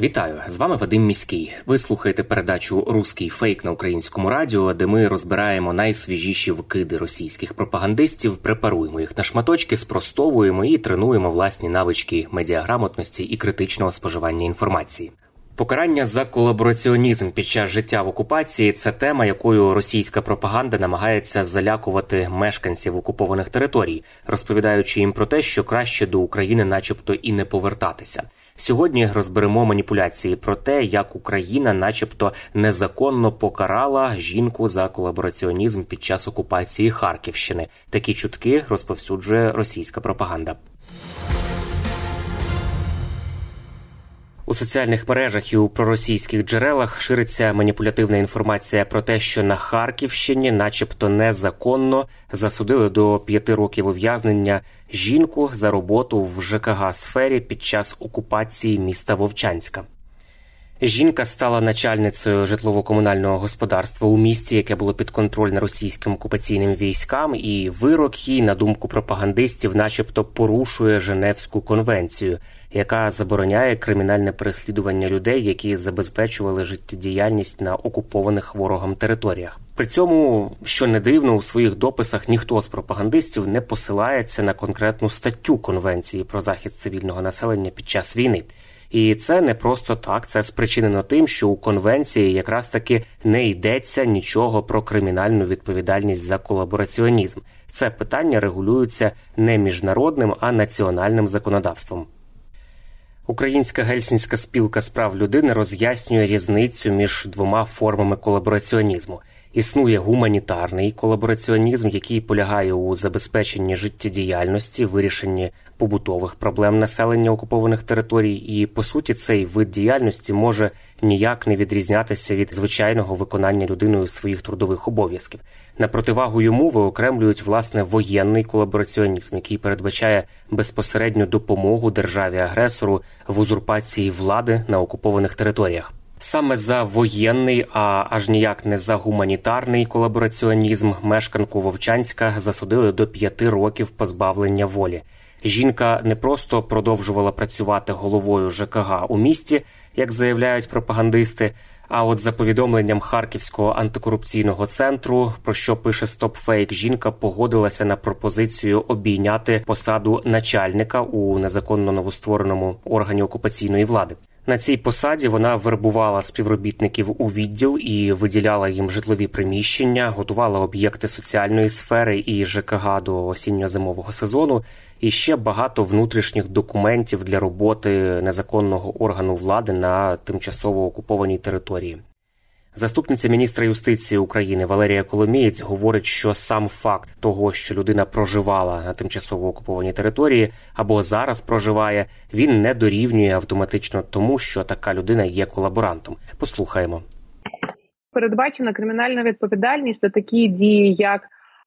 Вітаю з вами Вадим Міський. Ви слухаєте передачу Руський фейк на українському радіо, де ми розбираємо найсвіжіші вкиди російських пропагандистів, препаруємо їх на шматочки, спростовуємо і тренуємо власні навички медіаграмотності і критичного споживання інформації. Покарання за колабораціонізм під час життя в окупації це тема, якою російська пропаганда намагається залякувати мешканців окупованих територій, розповідаючи їм про те, що краще до України, начебто, і не повертатися. Сьогодні розберемо маніпуляції про те, як Україна, начебто, незаконно покарала жінку за колабораціонізм під час окупації Харківщини. Такі чутки розповсюджує російська пропаганда. У соціальних мережах і у проросійських джерелах шириться маніпулятивна інформація про те, що на Харківщині, начебто, незаконно засудили до п'яти років ув'язнення жінку за роботу в ЖКГ сфері під час окупації міста Вовчанська. Жінка стала начальницею житлово-комунального господарства у місті, яке було підконтрольне російським окупаційним військам, і вирок їй, на думку пропагандистів, начебто порушує Женевську конвенцію, яка забороняє кримінальне переслідування людей, які забезпечували життєдіяльність на окупованих ворогом територіях. При цьому, що не дивно, у своїх дописах ніхто з пропагандистів не посилається на конкретну статтю конвенції про захист цивільного населення під час війни. І це не просто так, це спричинено тим, що у конвенції якраз таки не йдеться нічого про кримінальну відповідальність за колабораціонізм. Це питання регулюється не міжнародним, а національним законодавством. Українська гельсінська спілка з прав людини роз'яснює різницю між двома формами колабораціонізму. Існує гуманітарний колабораціонізм, який полягає у забезпеченні життєдіяльності, вирішенні побутових проблем населення окупованих територій, і по суті цей вид діяльності може ніяк не відрізнятися від звичайного виконання людиною своїх трудових обов'язків. На противагу йому виокремлюють власне воєнний колабораціонізм, який передбачає безпосередню допомогу державі агресору в узурпації влади на окупованих територіях. Саме за воєнний, а аж ніяк не за гуманітарний колабораціонізм мешканку Вовчанська засудили до п'яти років позбавлення волі. Жінка не просто продовжувала працювати головою ЖКГ у місті, як заявляють пропагандисти. А от за повідомленням Харківського антикорупційного центру, про що пише StopFake, жінка погодилася на пропозицію обійняти посаду начальника у незаконно новоствореному органі окупаційної влади. На цій посаді вона вербувала співробітників у відділ і виділяла їм житлові приміщення, готувала об'єкти соціальної сфери і ЖКГ до осінньо-зимового сезону, і ще багато внутрішніх документів для роботи незаконного органу влади на тимчасово окупованій території. Заступниця міністра юстиції України Валерія Коломієць говорить, що сам факт того, що людина проживала на тимчасово окупованій території або зараз проживає, він не дорівнює автоматично тому, що така людина є колаборантом. Послухаємо. Передбачена кримінальна відповідальність за такі дії, як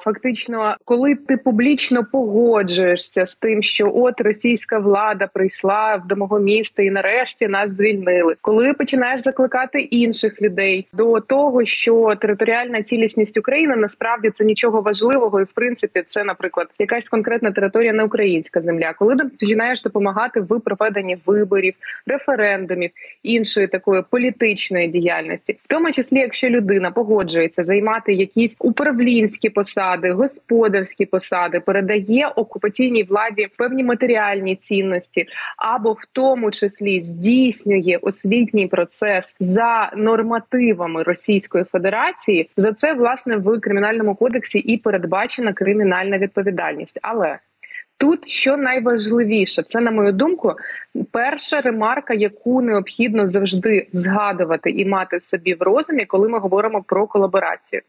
Фактично, коли ти публічно погоджуєшся з тим, що от російська влада прийшла до мого міста і нарешті нас звільнили, коли починаєш закликати інших людей до того, що територіальна цілісність України насправді це нічого важливого, і в принципі це, наприклад, якась конкретна територія, не українська земля, коли починаєш допомагати в проведенні виборів, референдумів, іншої такої політичної діяльності, в тому числі, якщо людина погоджується займати якісь управлінські посади посади, господарські посади, передає окупаційній владі певні матеріальні цінності, або в тому числі здійснює освітній процес за нормативами Російської Федерації. За це власне в кримінальному кодексі і передбачена кримінальна відповідальність, але Тут що найважливіше, це на мою думку, перша ремарка, яку необхідно завжди згадувати і мати собі в розумі, коли ми говоримо про колаборацію.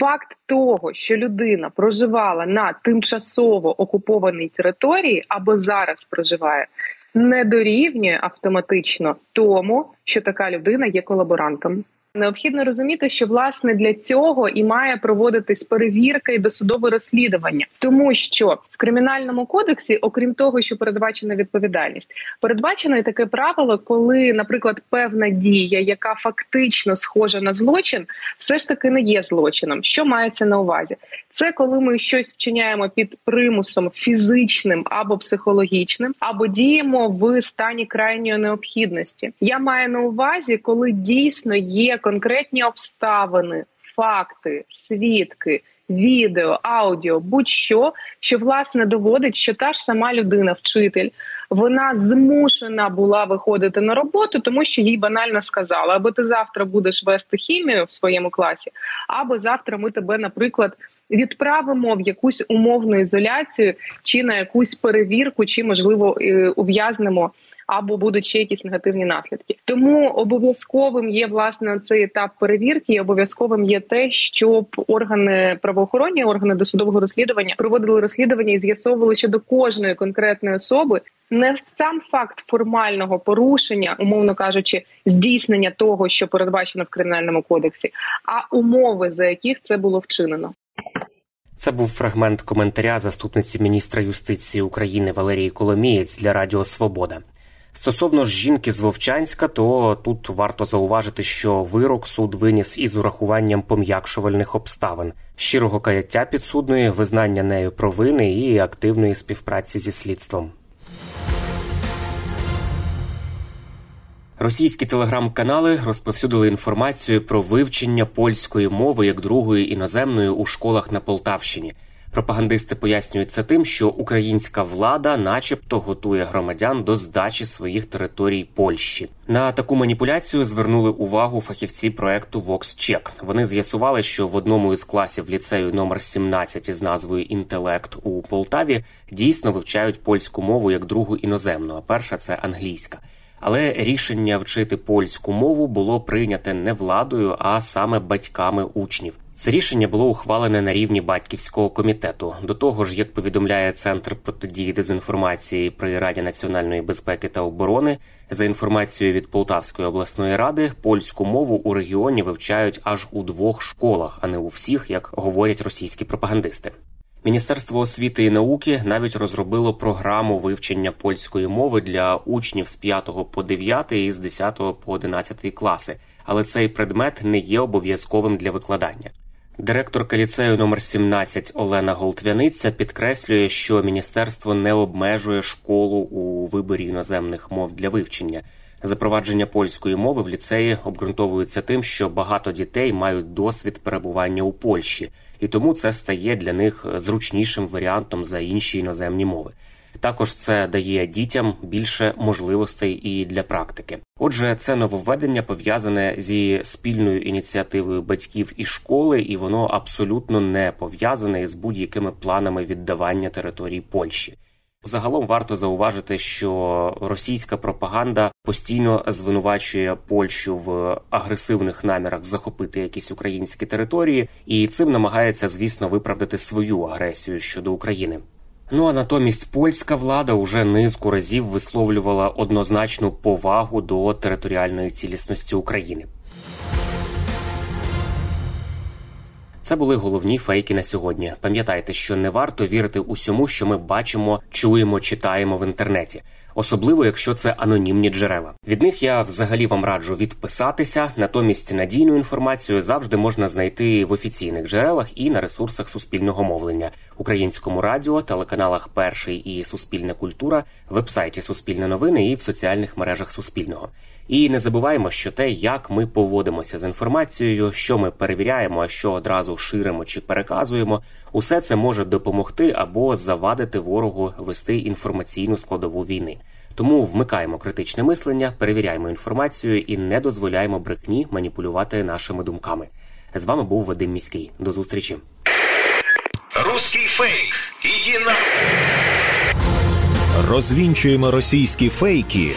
Факт того, що людина проживала на тимчасово окупованій території або зараз проживає, не дорівнює автоматично тому, що така людина є колаборантом. Необхідно розуміти, що власне для цього і має проводитись перевірка і досудове розслідування, тому що в кримінальному кодексі, окрім того, що передбачена відповідальність, передбачено і таке правило, коли, наприклад, певна дія, яка фактично схожа на злочин, все ж таки не є злочином. Що мається на увазі? Це коли ми щось вчиняємо під примусом фізичним або психологічним, або діємо в стані крайньої необхідності. Я маю на увазі, коли дійсно є конкретні обставини, факти, свідки. Відео, аудіо, будь-що, що власне доводить, що та ж сама людина, вчитель, вона змушена була виходити на роботу, тому що їй банально сказали: або ти завтра будеш вести хімію в своєму класі, або завтра ми тебе, наприклад, відправимо в якусь умовну ізоляцію, чи на якусь перевірку, чи можливо е, ув'язнемо або будуть ще якісь негативні наслідки. Тому обов'язковим є власне цей етап перевірки. і Обов'язковим є те, щоб органи правоохоронні, органи досудового розслідування проводили розслідування і з'ясовували щодо кожної конкретної особи. Не сам факт формального порушення, умовно кажучи, здійснення того, що передбачено в кримінальному кодексі, а умови за яких це було вчинено. Це був фрагмент коментаря заступниці міністра юстиції України Валерії Коломієць для Радіо Свобода. Стосовно ж жінки з Вовчанська, то тут варто зауважити, що вирок суд виніс із урахуванням пом'якшувальних обставин, щирого каяття підсудної, визнання нею провини і активної співпраці зі слідством. Російські телеграм-канали розповсюдили інформацію про вивчення польської мови як другої іноземної у школах на Полтавщині. Пропагандисти пояснюють це тим, що українська влада, начебто, готує громадян до здачі своїх територій Польщі. На таку маніпуляцію звернули увагу фахівці проекту VoxCheck. Вони з'ясували, що в одному із класів ліцею номер 17 із назвою Інтелект у Полтаві дійсно вивчають польську мову як другу іноземну. А перша це англійська. Але рішення вчити польську мову було прийняте не владою, а саме батьками учнів. Це рішення було ухвалене на рівні батьківського комітету. До того ж, як повідомляє центр протидії дезінформації при раді національної безпеки та оборони, за інформацією від Полтавської обласної ради, польську мову у регіоні вивчають аж у двох школах, а не у всіх, як говорять російські пропагандисти. Міністерство освіти і науки навіть розробило програму вивчення польської мови для учнів з 5 по 9 і з 10 по 11 класи, але цей предмет не є обов'язковим для викладання. Директорка ліцею номер 17 Олена Голтвяниця підкреслює, що міністерство не обмежує школу у виборі іноземних мов для вивчення. Запровадження польської мови в ліцеї обґрунтовується тим, що багато дітей мають досвід перебування у Польщі, і тому це стає для них зручнішим варіантом за інші іноземні мови. Також це дає дітям більше можливостей і для практики. Отже, це нововведення пов'язане зі спільною ініціативою батьків і школи, і воно абсолютно не пов'язане з будь-якими планами віддавання територій Польщі. Загалом варто зауважити, що російська пропаганда постійно звинувачує Польщу в агресивних намірах захопити якісь українські території, і цим намагається, звісно, виправдати свою агресію щодо України. Ну а натомість польська влада уже низку разів висловлювала однозначну повагу до територіальної цілісності України. Це були головні фейки на сьогодні. Пам'ятайте, що не варто вірити усьому, що ми бачимо, чуємо, читаємо в інтернеті особливо якщо це анонімні джерела. Від них я взагалі вам раджу відписатися. Натомість надійну інформацію завжди можна знайти в офіційних джерелах і на ресурсах суспільного мовлення, українському радіо, телеканалах Перший і Суспільна культура, вебсайті Суспільне новини і в соціальних мережах Суспільного. І не забуваємо, що те, як ми поводимося з інформацією, що ми перевіряємо, а що одразу ширимо чи переказуємо, усе це може допомогти або завадити ворогу вести інформаційну складову війни. Тому вмикаємо критичне мислення, перевіряємо інформацію і не дозволяємо брехні маніпулювати нашими думками. З вами був Вадим Міський. До зустрічі. Руський фейк. Іди на розвінчуємо російські фейки,